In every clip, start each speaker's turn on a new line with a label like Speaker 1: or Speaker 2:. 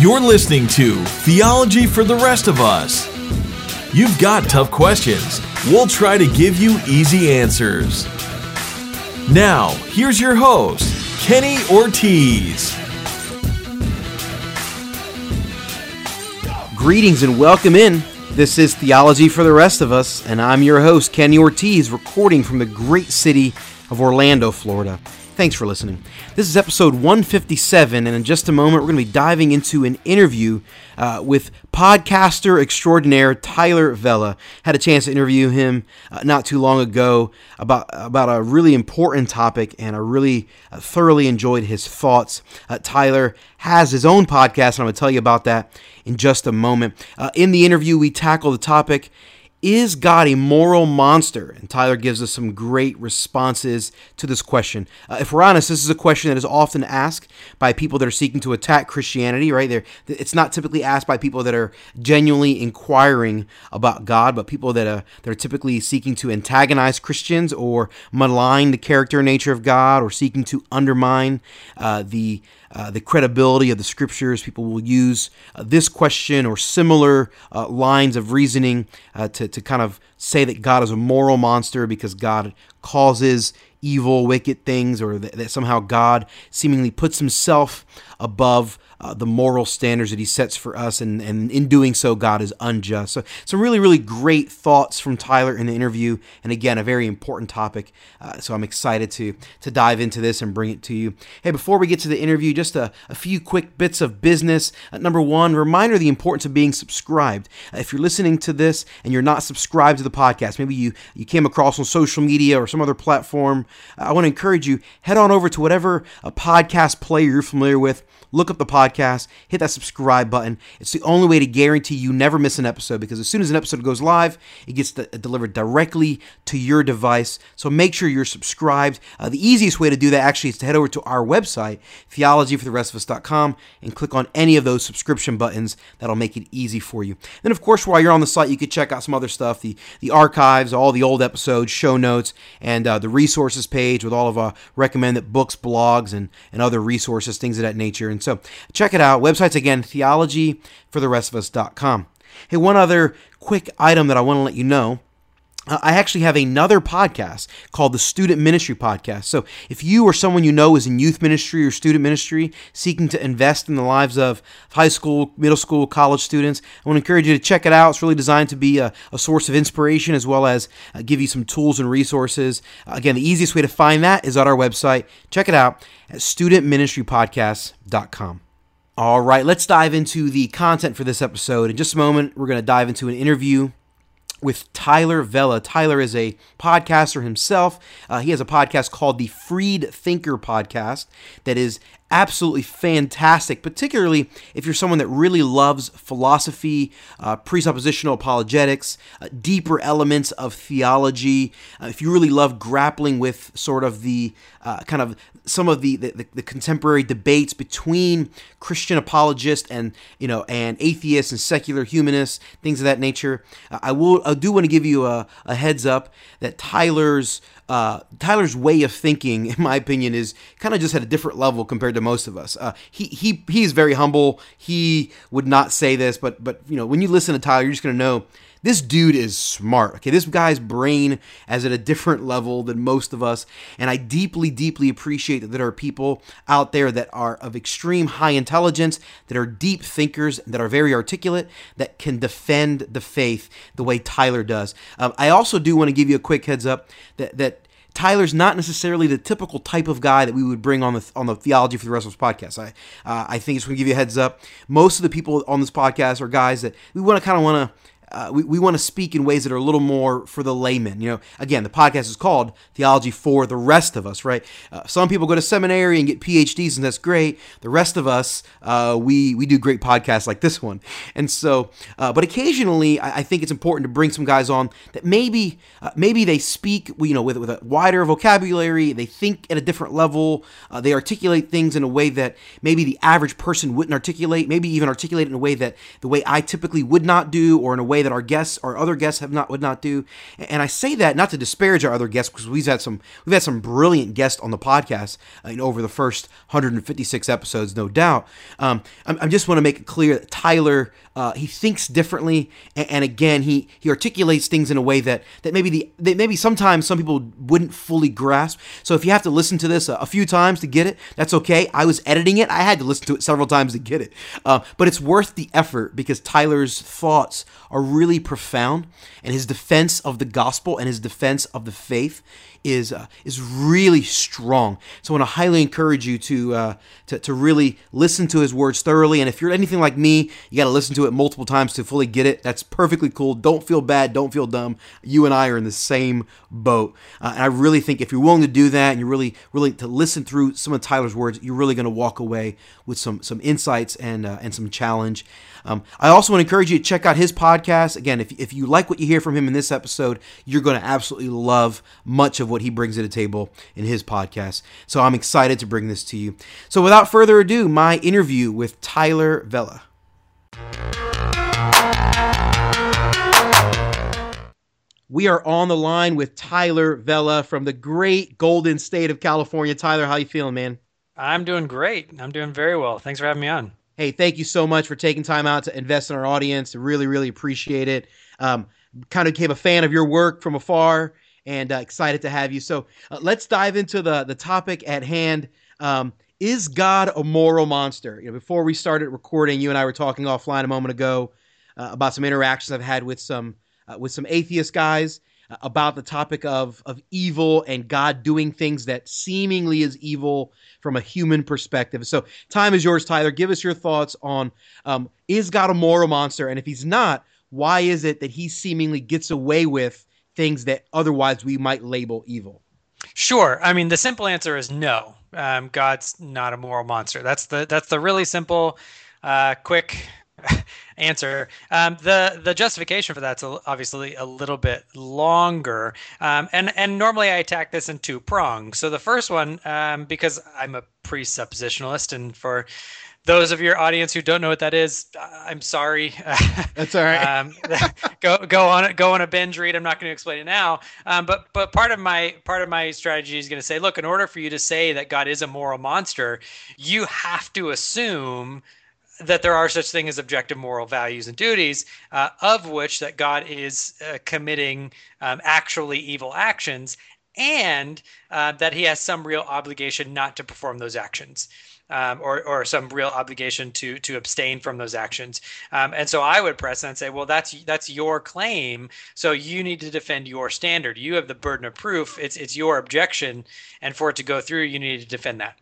Speaker 1: You're listening to Theology for the Rest of Us. You've got tough questions. We'll try to give you easy answers. Now, here's your host, Kenny Ortiz.
Speaker 2: Greetings and welcome in. This is Theology for the Rest of Us, and I'm your host, Kenny Ortiz, recording from the great city of Orlando, Florida. Thanks for listening. This is episode 157, and in just a moment, we're going to be diving into an interview uh, with podcaster extraordinaire Tyler Vela. Had a chance to interview him uh, not too long ago about about a really important topic, and I really uh, thoroughly enjoyed his thoughts. Uh, Tyler has his own podcast, and I'm going to tell you about that in just a moment. Uh, in the interview, we tackle the topic is God a moral monster? And Tyler gives us some great responses to this question. Uh, if we're honest, this is a question that is often asked by people that are seeking to attack Christianity, right? It's not typically asked by people that are genuinely inquiring about God, but people that are, that are typically seeking to antagonize Christians or malign the character and nature of God or seeking to undermine uh, the uh, the credibility of the scriptures. People will use uh, this question or similar uh, lines of reasoning uh, to, to kind of say that God is a moral monster because God causes evil, wicked things, or that, that somehow God seemingly puts himself above uh, the moral standards that he sets for us, and, and in doing so, God is unjust. So, some really, really great thoughts from Tyler in the interview, and again, a very important topic. Uh, so, I'm excited to to dive into this and bring it to you. Hey, before we get to the interview, just a, a few quick bits of business. Uh, number one, reminder the importance of being subscribed. Uh, if you're listening to this and you're not subscribed to the podcast, maybe you you came across on social media or some other platform, I want to encourage you head on over to whatever a podcast player you're familiar with look up the podcast, hit that subscribe button. It's the only way to guarantee you never miss an episode because as soon as an episode goes live, it gets delivered directly to your device. So make sure you're subscribed. Uh, the easiest way to do that actually is to head over to our website, theologyfortherestofus.com, and click on any of those subscription buttons. That'll make it easy for you. Then, of course, while you're on the site, you could check out some other stuff the, the archives, all the old episodes, show notes, and uh, the resources page with all of our recommended books, blogs, and, and other resources, things of that nature. And and so check it out. Websites again, theologyfortherestofus.com. Hey, one other quick item that I want to let you know. Uh, I actually have another podcast called the Student Ministry Podcast. So, if you or someone you know is in youth ministry or student ministry seeking to invest in the lives of high school, middle school, college students, I want to encourage you to check it out. It's really designed to be a, a source of inspiration as well as uh, give you some tools and resources. Again, the easiest way to find that is on our website. Check it out at studentministrypodcast.com. All right, let's dive into the content for this episode. In just a moment, we're going to dive into an interview with Tyler Vela. Tyler is a podcaster himself. Uh, he has a podcast called the Freed Thinker Podcast that is absolutely fantastic, particularly if you're someone that really loves philosophy, uh, presuppositional apologetics, uh, deeper elements of theology. Uh, if you really love grappling with sort of the uh, kind of some of the, the, the, contemporary debates between Christian apologists and you know and atheists and secular humanists, things of that nature. Uh, I will I do want to give you a, a heads up that Tyler's uh, Tyler's way of thinking, in my opinion, is kind of just at a different level compared to most of us. Uh, he he he's very humble. He would not say this, but but you know when you listen to Tyler, you're just gonna know this dude is smart. Okay, this guy's brain is at a different level than most of us, and I deeply, deeply appreciate that there are people out there that are of extreme high intelligence, that are deep thinkers, that are very articulate, that can defend the faith the way Tyler does. Um, I also do want to give you a quick heads up that that Tyler's not necessarily the typical type of guy that we would bring on the on the theology for the rest of us podcast. I uh, I think it's going to give you a heads up. Most of the people on this podcast are guys that we want to kind of want to uh, we, we want to speak in ways that are a little more for the layman. You know, again, the podcast is called Theology for the Rest of Us, right? Uh, some people go to seminary and get PhDs, and that's great. The rest of us, uh, we we do great podcasts like this one, and so, uh, but occasionally, I, I, think it's important to bring some guys on that maybe uh, maybe they speak, you know, with with a wider vocabulary, they think at a different level, uh, they articulate things in a way that maybe the average person wouldn't articulate, maybe even articulate in a way that the way I typically would not do, or in a way way that our guests, our other guests, have not would not do. And I say that not to disparage our other guests because we've had some we've had some brilliant guests on the podcast uh, over the first 156 episodes, no doubt. Um, I, I, just want to make it clear that Tyler uh, he thinks differently, and, and, again he he articulates things in a way that that maybe the that maybe sometimes some people wouldn't fully grasp. So if you have to listen to this a, a few times to get it, that's okay. I was editing it; I had to listen to it several times to get it, uh, but it's worth the effort because Tyler's thoughts are really profound, and his defense of the gospel and his defense of the faith is uh, is really strong. So I want to highly encourage you to, uh, to to really listen to his words thoroughly. And if you're anything like me, you got to listen to it multiple times to fully get it. That's perfectly cool. Don't feel bad. Don't feel dumb. You and I are in the same boat. Uh, and I really think if you're willing to do that and you're really really to listen through some of Tyler's words, you're really going to walk away with some some insights and uh, and some challenge. Um, I also want to encourage you to check out his podcast. Again, if, if you like what you hear from him in this episode, you're going to absolutely love much of what he brings to the table in his podcast. So I'm excited to bring this to you. So without further ado, my interview with Tyler Vela. We are on the line with Tyler Vela from the great golden state of California. Tyler, how you feeling, man?
Speaker 3: I'm doing great. I'm doing very well. Thanks for having me on
Speaker 2: hey, thank you so much for taking time out to invest in our audience. Really, really appreciate it. Um, kind of became a fan of your work from afar and uh, excited to have you. So uh, let's dive into the, the topic at hand. Um, is God a moral monster? You know, before we started recording, you and I were talking offline a moment ago uh, about some interactions I've had with some uh, with some atheist guys, about the topic of of evil and God doing things that seemingly is evil from a human perspective. So, time is yours, Tyler. Give us your thoughts on um, is God a moral monster, and if he's not, why is it that he seemingly gets away with things that otherwise we might label evil?
Speaker 3: Sure. I mean, the simple answer is no. Um, God's not a moral monster. That's the that's the really simple, uh, quick answer. Um, the the justification for that's obviously a little bit longer, um, and and normally I attack this in two prongs. So the first one, um, because I'm a presuppositionalist, and for those of your audience who don't know what that is, I'm sorry.
Speaker 2: That's all right. um,
Speaker 3: go go on go on a binge read. I'm not going to explain it now. Um, but but part of my part of my strategy is going to say, look, in order for you to say that God is a moral monster, you have to assume that there are such things as objective moral values and duties, uh, of which that God is uh, committing um, actually evil actions, and uh, that He has some real obligation not to perform those actions. Um, or, or some real obligation to to abstain from those actions, um, and so I would press and say, well, that's that's your claim, so you need to defend your standard. You have the burden of proof. It's it's your objection, and for it to go through, you need to defend that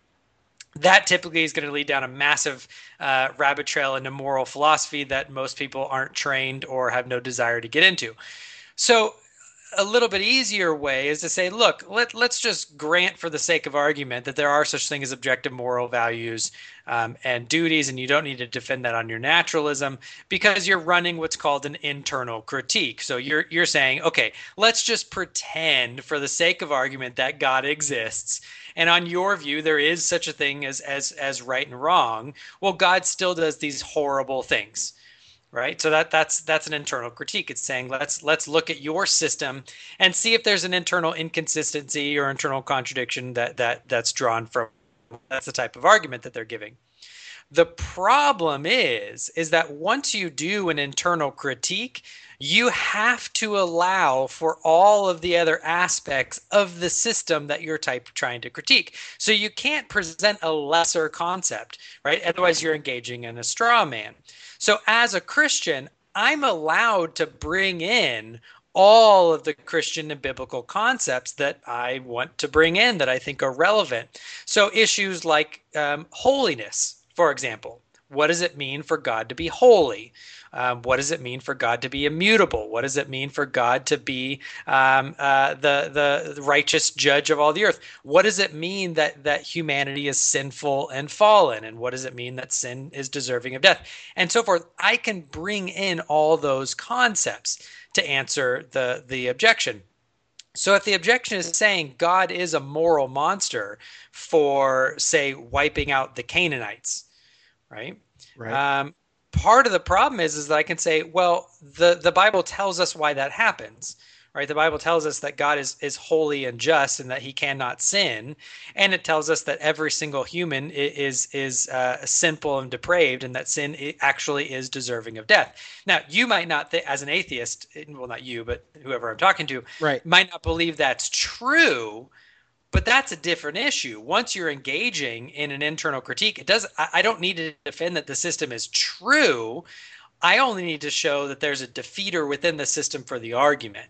Speaker 3: that typically is going to lead down a massive uh, rabbit trail into moral philosophy that most people aren't trained or have no desire to get into. So, a little bit easier way is to say, look, let, let's just grant for the sake of argument that there are such things as objective moral values um, and duties, and you don't need to defend that on your naturalism because you're running what's called an internal critique. So you're you're saying, okay, let's just pretend for the sake of argument that God exists and on your view there is such a thing as as as right and wrong well god still does these horrible things right? So that that's that's an internal critique. It's saying let's let's look at your system and see if there's an internal inconsistency or internal contradiction that that that's drawn from that's the type of argument that they're giving. The problem is is that once you do an internal critique you have to allow for all of the other aspects of the system that you're type trying to critique. So you can't present a lesser concept, right? Otherwise, you're engaging in a straw man. So as a Christian, I'm allowed to bring in all of the Christian and biblical concepts that I want to bring in that I think are relevant. So issues like um, holiness, for example. What does it mean for God to be holy? Um, what does it mean for God to be immutable? What does it mean for God to be um, uh, the the righteous judge of all the earth? What does it mean that that humanity is sinful and fallen? And what does it mean that sin is deserving of death? And so forth. I can bring in all those concepts to answer the the objection. So if the objection is saying God is a moral monster for, say, wiping out the Canaanites, right?
Speaker 2: Right. Um,
Speaker 3: part of the problem is is that I can say, well, the the Bible tells us why that happens right? The Bible tells us that God is is holy and just, and that He cannot sin, and it tells us that every single human is is uh, sinful and depraved, and that sin actually is deserving of death. Now, you might not, th- as an atheist, well, not you, but whoever I'm talking to,
Speaker 2: right.
Speaker 3: might not believe that's true. But that's a different issue. Once you're engaging in an internal critique, it does. I, I don't need to defend that the system is true. I only need to show that there's a defeater within the system for the argument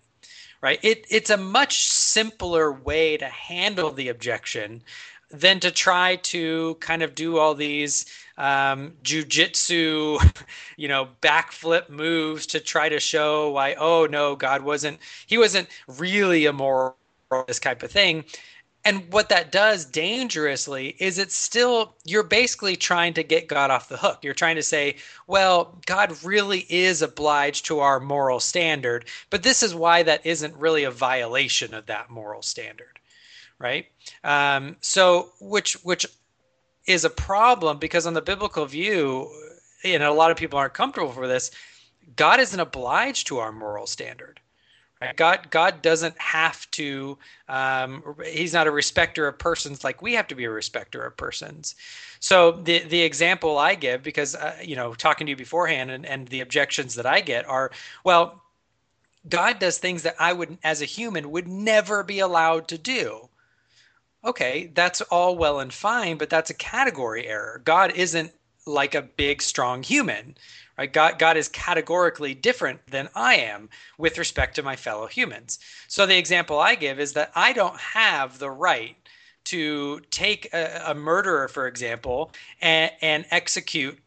Speaker 3: right? It, it's a much simpler way to handle the objection than to try to kind of do all these um, jujitsu, you know, backflip moves to try to show why, oh no, God wasn't, he wasn't really immoral, this type of thing. And what that does dangerously is it's still, you're basically trying to get God off the hook. You're trying to say, well, God really is obliged to our moral standard, but this is why that isn't really a violation of that moral standard, right? Um, so, which, which is a problem because on the biblical view, you know, a lot of people aren't comfortable for this. God isn't obliged to our moral standard. God, God doesn't have to. Um, he's not a respecter of persons like we have to be a respecter of persons. So the the example I give, because uh, you know, talking to you beforehand, and, and the objections that I get are, well, God does things that I would, as a human, would never be allowed to do. Okay, that's all well and fine, but that's a category error. God isn't like a big, strong human, Right? God, God is categorically different than I am with respect to my fellow humans. So the example I give is that I don't have the right to take a, a murderer, for example, and, and execute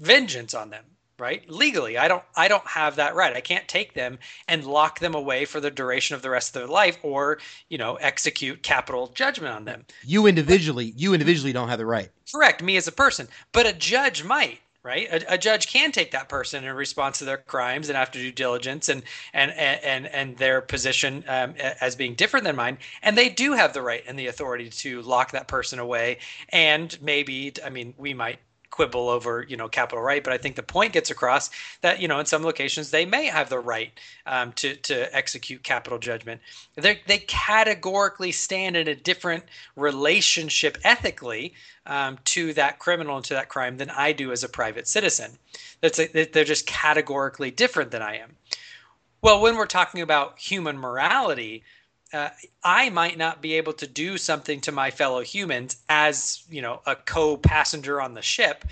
Speaker 3: vengeance on them right? Legally i don't i don't have that right. I can't take them and lock them away for the duration of the rest of their life or you know execute capital judgment on them.
Speaker 2: You individually you individually don't have the right.
Speaker 3: Correct me as a person. But a judge might right? A, a, judge can take that person in response to their crimes and after due diligence and and and and their position um, as being different than mine, and they do have the right and the authority to lock that person away. And maybe, I mean, we might quibble over you know capital right but i think the point gets across that you know in some locations they may have the right um, to to execute capital judgment. They they categorically stand in a different relationship ethically um, to that criminal and to that crime than i do as a private citizen. That's a, they're just categorically different than i am. Well when we're talking about human morality uh, I might not be able to do something to my fellow humans as you know a co-passenger on the ship,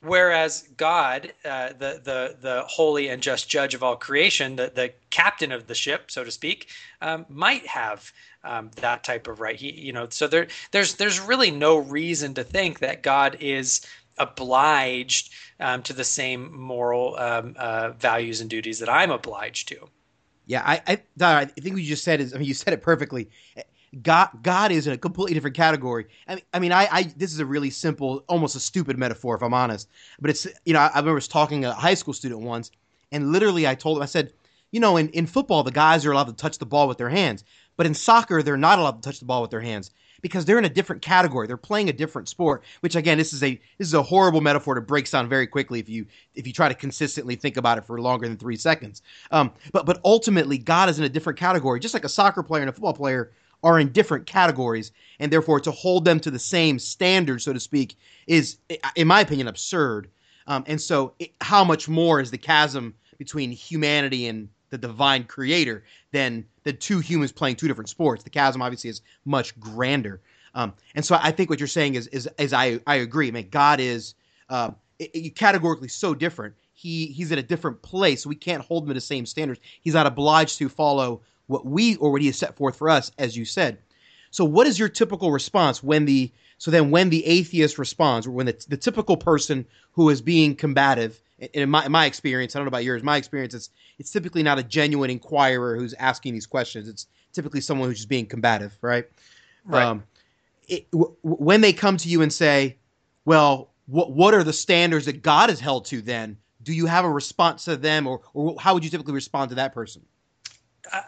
Speaker 3: whereas God, uh, the the the holy and just judge of all creation, the the captain of the ship, so to speak, um, might have um, that type of right. He, you know, so there there's there's really no reason to think that God is obliged um, to the same moral um, uh, values and duties that I'm obliged to.
Speaker 2: Yeah, I, I, I think what you just said is, I mean, you said it perfectly. God, God is in a completely different category. I mean, I mean, I, I, this is a really simple, almost a stupid metaphor, if I'm honest. But it's, you know, I, I remember talking to a high school student once, and literally, I told him, I said, you know, in, in football, the guys are allowed to touch the ball with their hands, but in soccer, they're not allowed to touch the ball with their hands because they're in a different category. They're playing a different sport. Which again, this is a this is a horrible metaphor to break down very quickly if you if you try to consistently think about it for longer than three seconds. Um, but but ultimately, God is in a different category, just like a soccer player and a football player are in different categories, and therefore to hold them to the same standard, so to speak, is, in my opinion, absurd. Um, and so, it, how much more is the chasm between humanity and the divine creator than the two humans playing two different sports. The chasm obviously is much grander. Um, and so I think what you're saying is, is, is I, I agree. I mean, God is uh, categorically so different. He, he's in a different place. we can't hold him to the same standards. He's not obliged to follow what we or what he has set forth for us, as you said. So what is your typical response when the so then when the atheist responds, or when the, the typical person who is being combative in my, in my experience, I don't know about yours, my experience, it's, it's typically not a genuine inquirer who's asking these questions. It's typically someone who's just being combative, right?
Speaker 3: Right. Um,
Speaker 2: it, w- when they come to you and say, well, what, what are the standards that God is held to then? Do you have a response to them or, or how would you typically respond to that person?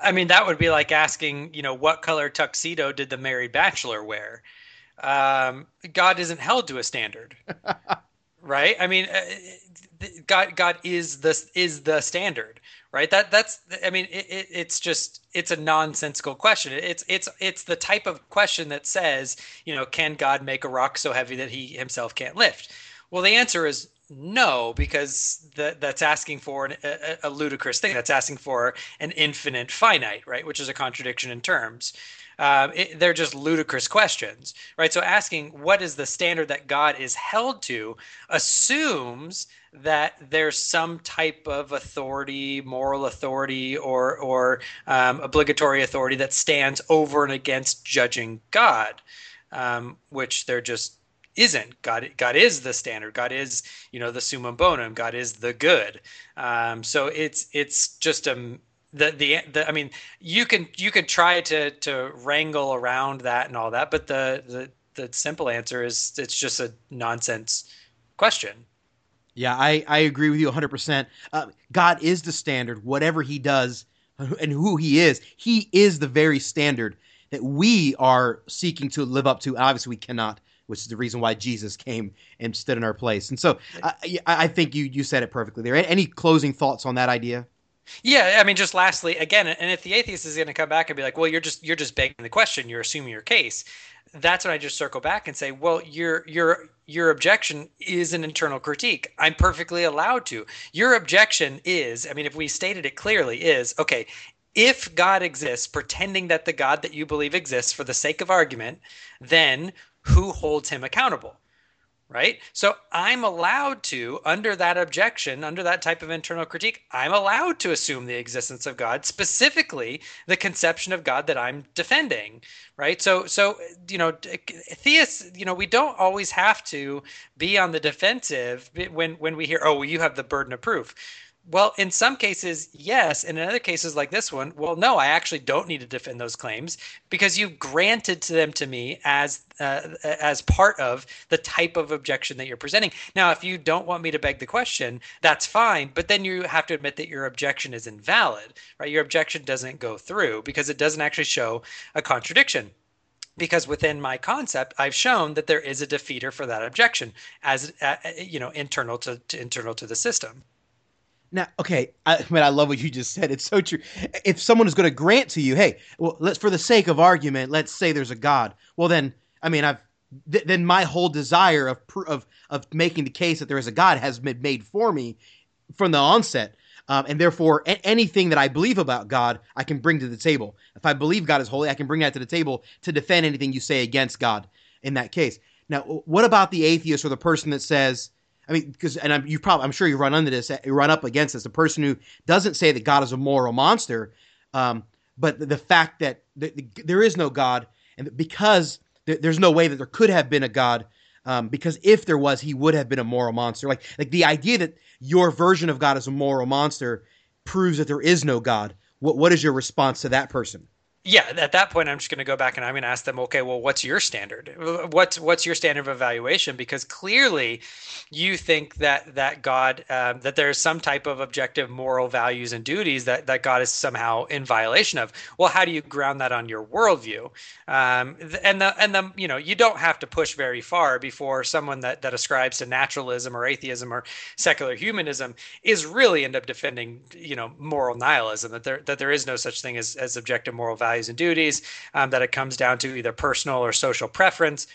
Speaker 3: I mean, that would be like asking, you know, what color tuxedo did the married bachelor wear? Um, God isn't held to a standard. right? I mean, uh, God God is the is the standard, right? That that's I mean, it, it, it's just it's a nonsensical question. It's it's it's the type of question that says, you know, can God make a rock so heavy that he himself can't lift? Well, the answer is no, because that that's asking for an, a, a, ludicrous thing. That's asking for an infinite finite, right? Which is a contradiction in terms. Um, it, they're just ludicrous questions, right? So asking what is the standard that God is held to assumes that there's some type of authority, moral authority, or or um, obligatory authority that stands over and against judging God, um, which they're just isn't. God God is the standard. God is you know the summum bonum. God is the good. Um, so it's it's just a the, the the I mean you can you can try to to wrangle around that and all that, but the the the simple answer is it's just a nonsense question.
Speaker 2: Yeah, I, I agree with you 100%. Uh, God is the standard. Whatever he does and who he is, he is the very standard that we are seeking to live up to. Obviously, we cannot, which is the reason why Jesus came and stood in our place. And so I, I think you, you said it perfectly there. Any closing thoughts on that idea?
Speaker 3: Yeah, I mean, just lastly, again, and if the atheist is going to come back and be like, "Well, you're just you're just begging the question, you're assuming your case," that's when I just circle back and say, "Well, your your your objection is an internal critique. I'm perfectly allowed to. Your objection is, I mean, if we stated it clearly, is okay." If God exists, pretending that the God that you believe exists for the sake of argument, then who holds him accountable? Right? So I'm allowed to, under that objection, under that type of internal critique, I'm allowed to assume the existence of God, specifically the conception of God that I'm defending, right? So, so you know, theists, you know, we don't always have to be on the defensive when when we hear, oh, well, you have the burden of proof. Well, in some cases, yes. And in other cases, like this one, well, no, I actually don't need to defend those claims because you've granted to them to me as uh, as part of the type of objection that you're presenting. Now, if you don't want me to beg the question, that's fine. But then you have to admit that your objection is invalid, right? Your objection doesn't go through because it doesn't actually show a contradiction because within my concept i've shown that there is a defeater for that objection as uh, you know internal to, to internal to the system
Speaker 2: now, okay, I mean, I love what you just said. It's so true. If someone is going to grant to you, hey, well, let's for the sake of argument, let's say there's a God. Well, then, I mean, I've th- then my whole desire of of of making the case that there is a God has been made for me from the onset. Um, and therefore, a- anything that I believe about God, I can bring to the table. If I believe God is holy, I can bring that to the table to defend anything you say against God in that case. Now, what about the atheist or the person that says, I mean, because and I'm, you probably I'm sure you run under this, you run up against this. The person who doesn't say that God is a moral monster, um, but the, the, fact that the, the, there is no God, and because there's no way that there could have been a God, um, because if there was, he would have been a moral monster. Like like the idea that your version of God is a moral monster proves that there is no God. What what is your response to that person?
Speaker 3: Yeah at that point i'm just going to go back and i'm going to ask them okay well what's your standard? What's what's your standard of evaluation? Because clearly you think that that god um, that there's some type of objective moral values and duties that that god is somehow in violation of. Well how do you ground that on your worldview? Um, and the and the you know you don't have to push very far before someone that that ascribes to naturalism or atheism or secular humanism is really end up defending you know moral nihilism that there that there is no such thing as as objective moral values values and duties, um, that it comes down to either personal or social preference,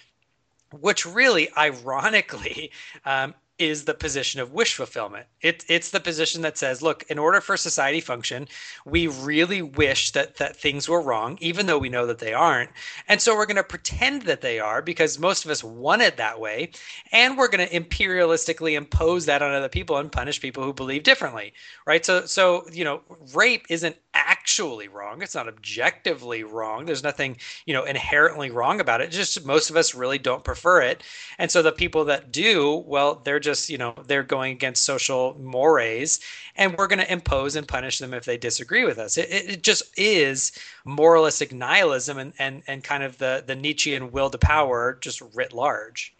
Speaker 3: which really, ironically, um, is the position of wish fulfillment. It, it's the position that says, look, in order for society function, we really wish that that things were wrong, even though we know that they aren't. And so we're going to pretend that they are because most of us want it that way, and we're going to imperialistically impose that on other people and punish people who believe differently, right? So, so you know, rape isn't actually wrong. It's not objectively wrong. There's nothing, you know, inherently wrong about it. It's just most of us really don't prefer it. And so the people that do, well, they're just, you know, they're going against social mores and we're going to impose and punish them if they disagree with us. It, it just is moralistic nihilism and, and, and kind of the, the Nietzschean will to power just writ large.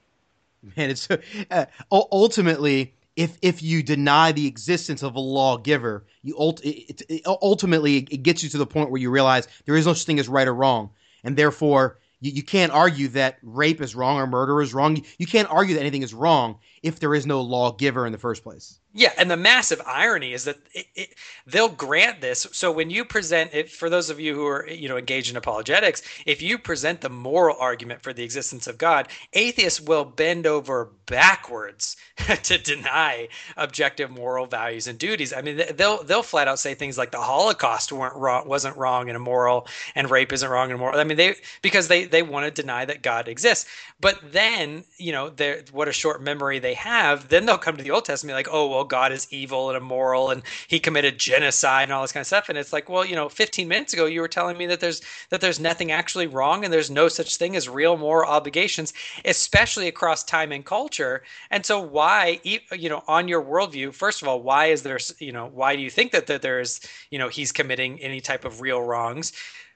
Speaker 2: Man, it's uh, ultimately if if you deny the existence of a lawgiver, you ult- it, it, ultimately it gets you to the point where you realize there is no such thing as right or wrong, and therefore you, you can't argue that rape is wrong or murder is wrong. You, you can't argue that anything is wrong if there is no lawgiver in the first place.
Speaker 3: Yeah, and the massive irony is that it, it, they'll grant this. So when you present it, for those of you who are you know engaged in apologetics, if you present the moral argument for the existence of God, atheists will bend over backwards to deny objective moral values and duties. I mean, they'll they'll flat out say things like the Holocaust weren't wrong, wasn't wrong and immoral, and rape isn't wrong and immoral. I mean, they because they they want to deny that God exists. But then you know, what a short memory they have. Then they'll come to the Old Testament like, oh well God is evil and immoral and he committed genocide and all this kind of stuff. And it's like, well, you know, 15 minutes ago you were telling me that there's that there's nothing actually wrong and there's no such thing as real moral obligations, especially across time and culture. And so why, you know, on your worldview, first of all, why is there, you know, why do you think that, that there's, you know, he's committing any type of real wrongs?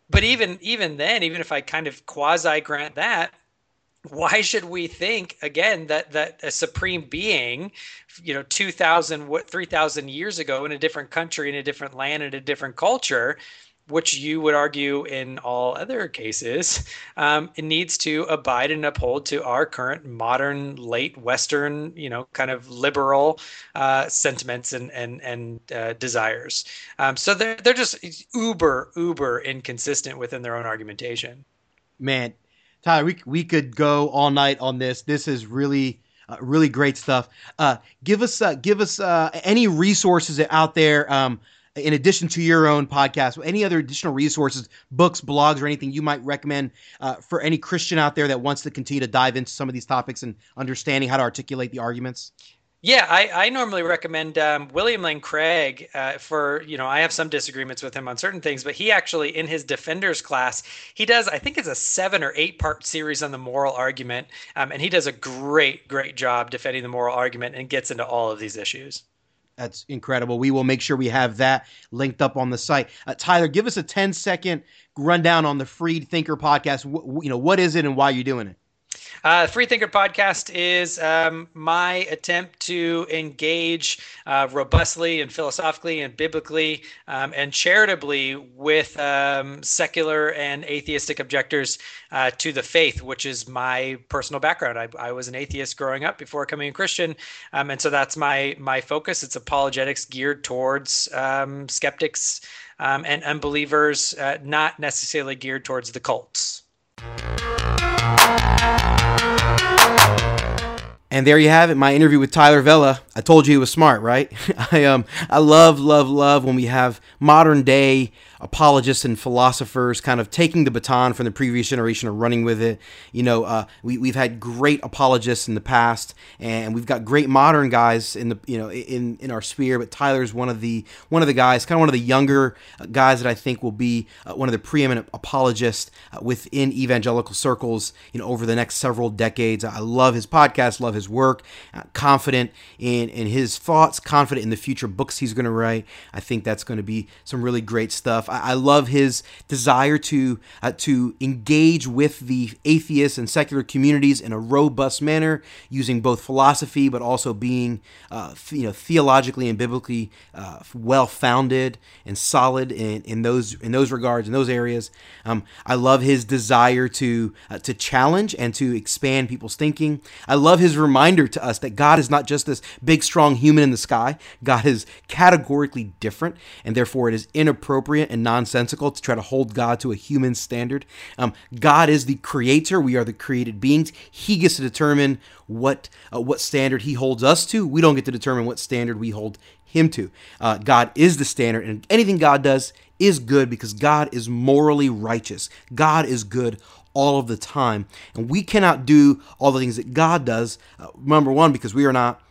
Speaker 3: But even even then, even if I kind of quasi grant that, why should we think again that that a supreme being you know 2000 what 3000 years ago in a different country in a different land in a different culture which you would argue in all other cases um, it needs to abide and uphold to our current modern late western you know kind of liberal uh, sentiments and and and uh, desires. Um, so they're they're just uber uber inconsistent within their own argumentation.
Speaker 2: Man Tyler, we we could go all night on this. This is really uh, really great stuff. Uh, give us uh, give us uh, any resources out there. Um, in addition to your own podcast, any other additional resources, books, blogs, or anything you might recommend uh, for any Christian out there that wants to continue to dive into some of these topics and understanding how to articulate the arguments?
Speaker 3: Yeah, I, I normally recommend um, William Lane Craig uh, for, you know, I have some disagreements with him on certain things, but he actually, in his Defenders class, he does, I think it's a seven or eight part series on the moral argument. Um, and he does a great, great job defending the moral argument and gets into all of these issues.
Speaker 2: That's incredible. We will make sure we have that linked up on the site. Uh, Tyler, give us a 10 second rundown on the Freed Thinker podcast. W- you know, what is it and why you're doing it?
Speaker 3: Uh, Freed Thinker Podcast is um, my attempt to engage uh, robustly and philosophically and biblically um, and charitably with um, secular and atheistic objectors uh, to the faith, which is my personal background. I, I, was an atheist growing up before becoming a Christian, um, and so that's my my focus. It's apologetics geared towards um, skeptics um, and unbelievers, uh, not necessarily geared towards the cults.
Speaker 2: And there you have it, my interview with Tyler Vela. I told you he was smart, right? I um I love love love when we have modern day apologists and philosophers kind of taking the baton from the previous generation and running with it. You know, uh, we, we've had great apologists in the past, and we've got great modern guys in the you know in in our sphere. But Tyler's one of the one of the guys, kind of one of the younger uh, guys that I think will be uh, one of the preeminent apologists uh, within evangelical circles. You know, over the next several decades. I love his podcast, love his work, uh, confident in in his thoughts, confident in the future books he's going to write. I think that's going to be some really great stuff. I, I love his desire to uh, to engage with the atheist and secular communities in a robust manner, using both philosophy but also being uh, you know theologically and biblically uh, well founded and solid in, in those in those regards in those areas. Um, I love his desire to uh, to challenge and to expand people's thinking. I love his reminder to us that God is not just this big strong human in the sky. God is categorically different, and therefore it is inappropriate and nonsensical to try to hold God to a human standard. Um, God is the creator; we are the created beings. He gets to determine what uh, what standard He holds us to. We don't get to determine what standard we hold Him to. Uh, God is the standard, and anything God does is good because God is morally righteous. God is good all of the time. And we cannot do all the things that God does. Uh, number one, because we are not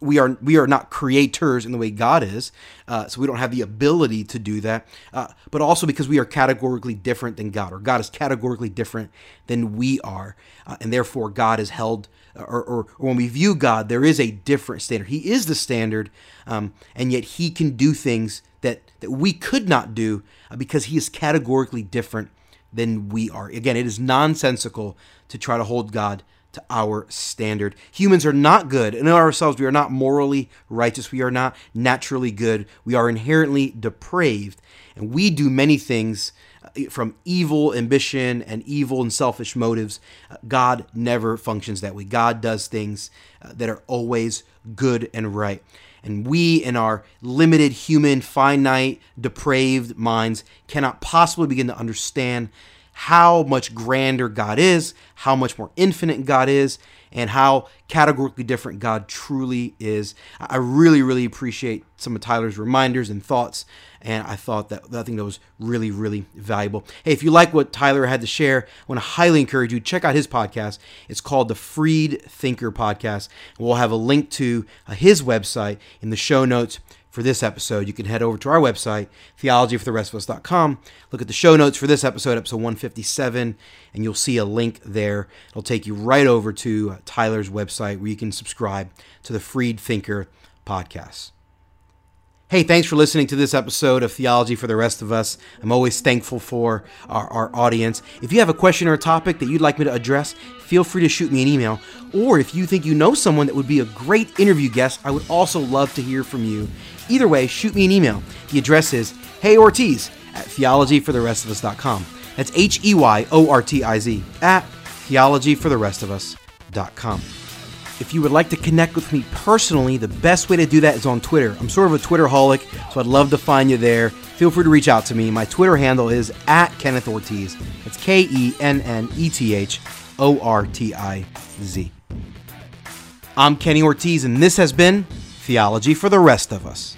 Speaker 2: we are we are not creators in the way God is, uh, so we don't have the ability to do that. Uh, but also because we are categorically different than God, or God is categorically different than we are, uh, and therefore God is held, or, or, or, when we view God, there is a different standard. He is the standard, um, and yet He can do things that that we could not do uh, because He is categorically different than we are. Again, it is nonsensical to try to hold God to our standard. Humans are not good. In ourselves, we are not morally righteous. We are not naturally good. We are inherently depraved. And we do many things uh, from evil ambition and evil and selfish motives. Uh, God never functions that way. God does things uh, that are always good and right. And we, in our limited human, finite, depraved minds, cannot possibly begin to understand how much grander God is, how much more infinite God is, and how categorically different God truly is. I really, really appreciate some of Tyler's reminders and thoughts, and I thought that I think that was really, really valuable. Hey, if you like what Tyler had to share, I want to highly encourage you check out his podcast. It's called the Freed Thinker Podcast. We'll have a link to uh, his website in the show notes for this episode, you can head over to our website, theologyfortherestofus.com. Look at the show notes for this episode, episode 157, and you'll see a link there. It'll take you right over to Tyler's website where you can subscribe to the Freed Thinker podcast. Hey, thanks for listening to this episode of Theology for the Rest of Us. I'm always thankful for our, our, audience. If you have a question or a topic that you'd like me to address, feel free to shoot me an email. Or if you think you know someone that would be a great interview guest, I would also love to hear from you. Either way, shoot me an email. The address is heyortiz at theologyfortherestofus.com. That's H E Y O R T I Z at theologyfortherestofus.com. If you would like to connect with me personally, the best way to do that is on Twitter. I'm sort of a Twitter holic, so I'd love to find you there. Feel free to reach out to me. My Twitter handle is at Kenneth Ortiz. It's K E N N E T H O R T I Z. I'm Kenny Ortiz, and this has been Theology for the Rest of Us.